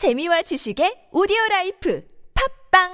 재미와 지식의 오디오 라이프 팝빵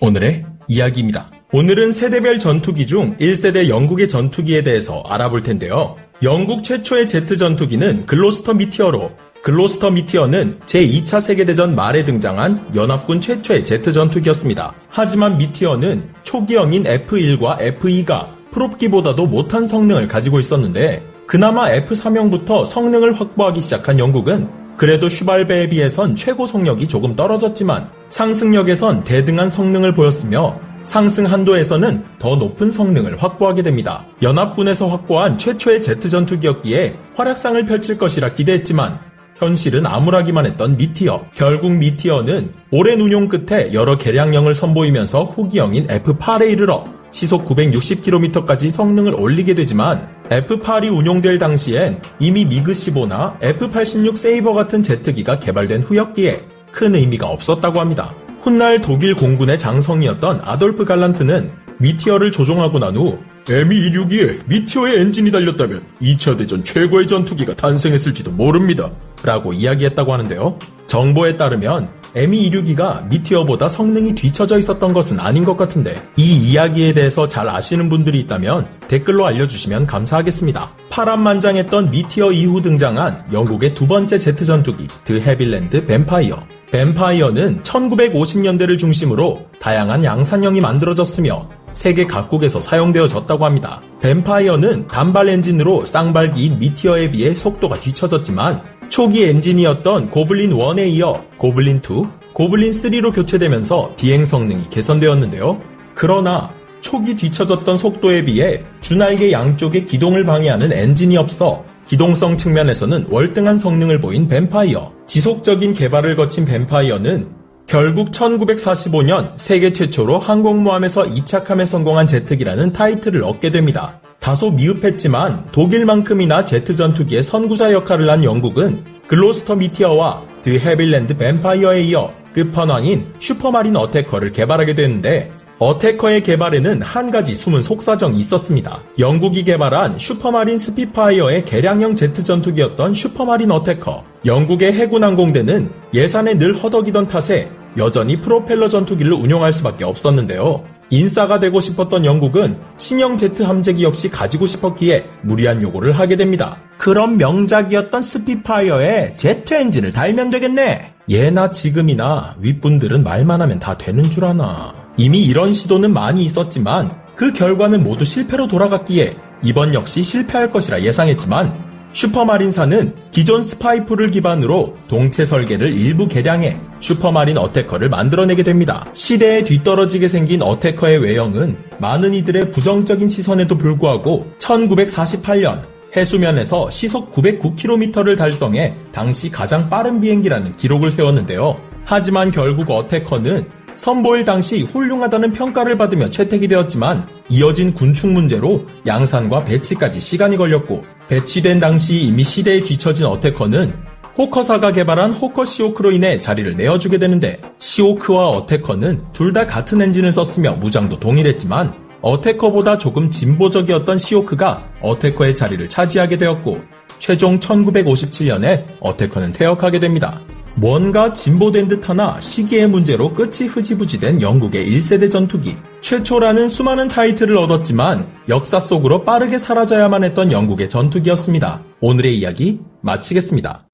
오늘의 이야기입니다. 오늘은 세대별 전투기 중 1세대 영국의 전투기에 대해서 알아볼 텐데요. 영국 최초의 제트 전투기는 글로스터 미티어로 글로스터 미티어는 제2차 세계대전 말에 등장한 연합군 최초의 제트 전투기였습니다. 하지만 미티어는 초기형인 F1과 F2가 프롭기보다도 못한 성능을 가지고 있었는데 그나마 F3형부터 성능을 확보하기 시작한 영국은 그래도 슈발베에 비해선 최고 속력이 조금 떨어졌지만 상승력에선 대등한 성능을 보였으며 상승 한도에서는 더 높은 성능을 확보하게 됩니다. 연합군에서 확보한 최초의 제트 전투기였기에 활약상을 펼칠 것이라 기대했지만 현실은 암울하기만 했던 미티어. 결국 미티어는 오랜 운용 끝에 여러 개량형을 선보이면서 후기형인 F8에 이르러 시속 960km까지 성능을 올리게 되지만 F8이 운용될 당시엔 이미 미그15나 F86 세이버 같은 제트기가 개발된 후였기에 큰 의미가 없었다고 합니다. 훗날 독일 공군의 장성이었던 아돌프 갈란트는 미티어를 조종하고 난 후 Me262에 미티어의 엔진이 달렸다면 2차 대전 최고의 전투기가 탄생했을지도 모릅니다. 라고 이야기했다고 하는데요. 정보에 따르면 Me262가 미티어보다 성능이 뒤처져 있었던 것은 아닌 것 같은데 이 이야기에 대해서 잘 아시는 분들이 있다면 댓글로 알려주시면 감사하겠습니다. 파란만장했던 미티어 이후 등장한 영국의 두 번째 제트 전투기 드 헤빌랜드 뱀파이어 뱀파이어는 1950년대를 중심으로 다양한 양산형이 만들어졌으며 세계 각국에서 사용되어졌다고 합니다. 뱀파이어는 단발 엔진으로 쌍발기인 미티어에 비해 속도가 뒤처졌지만 초기 엔진이었던 고블린 1에 이어 고블린 2, 고블린 3로 교체되면서 비행 성능이 개선되었는데요. 그러나 초기 뒤처졌던 속도에 비해 주날개 양쪽의 기동을 방해하는 엔진이 없어 기동성 측면에서는 월등한 성능을 보인 뱀파이어. 지속적인 개발을 거친 뱀파이어는 결국 1945년 세계 최초로 항공모함에서 이착함에 성공한 제트기라는 타이틀을 얻게 됩니다. 다소 미흡했지만 독일만큼이나 제트 전투기의 선구자 역할을 한 영국은 글로스터 미티어와 드 헤빌랜드 뱀파이어에 이어 끝판왕인 슈퍼마린 어태커를 개발하게 되는데 어태커의 개발에는 한 가지 숨은 속사정이 있었습니다. 영국이 개발한 슈퍼마린 스피파이어의 개량형 제트 전투기였던 슈퍼마린 어태커. 영국의 해군 항공대는 예산에 늘 허덕이던 탓에 여전히 프로펠러 전투기를 운용할 수밖에 없었는데요. 인싸가 되고 싶었던 영국은 신형 제트 함재기 역시 가지고 싶었기에 무리한 요구를 하게 됩니다. 그럼 명작이었던 스피파이어에 제트 엔진을 달면 되겠네. 예나 지금이나 윗분들은 말만 하면 다 되는 줄 아나. 이미 이런 시도는 많이 있었지만 그 결과는 모두 실패로 돌아갔기에 이번 역시 실패할 것이라 예상했지만 슈퍼마린사는 기존 스파이트풀을 기반으로 동체 설계를 일부 개량해 슈퍼마린 어태커를 만들어내게 됩니다. 시대에 뒤떨어지게 생긴 어태커의 외형은 많은 이들의 부정적인 시선에도 불구하고 1948년 해수면에서 시속 909km를 달성해 당시 가장 빠른 비행기라는 기록을 세웠는데요. 하지만 결국 어태커는 선보일 당시 훌륭하다는 평가를 받으며 채택이 되었지만 이어진 군축 문제로 양산과 배치까지 시간이 걸렸고 배치된 당시 이미 시대에 뒤처진 어태커는 호커사가 개발한 호커 시오크로 인해 자리를 내어주게 되는데 시오크와 어태커는 둘 다 같은 엔진을 썼으며 무장도 동일했지만 어태커보다 조금 진보적이었던 시오크가 어태커의 자리를 차지하게 되었고 최종 1957년에 어태커는 퇴역하게 됩니다. 뭔가 진보된 듯 하나 시기의 문제로 끝이 흐지부지된 영국의 1세대 전투기. 최초라는 수많은 타이틀을 얻었지만 역사 속으로 빠르게 사라져야만 했던 영국의 전투기였습니다. 오늘의 이야기 마치겠습니다.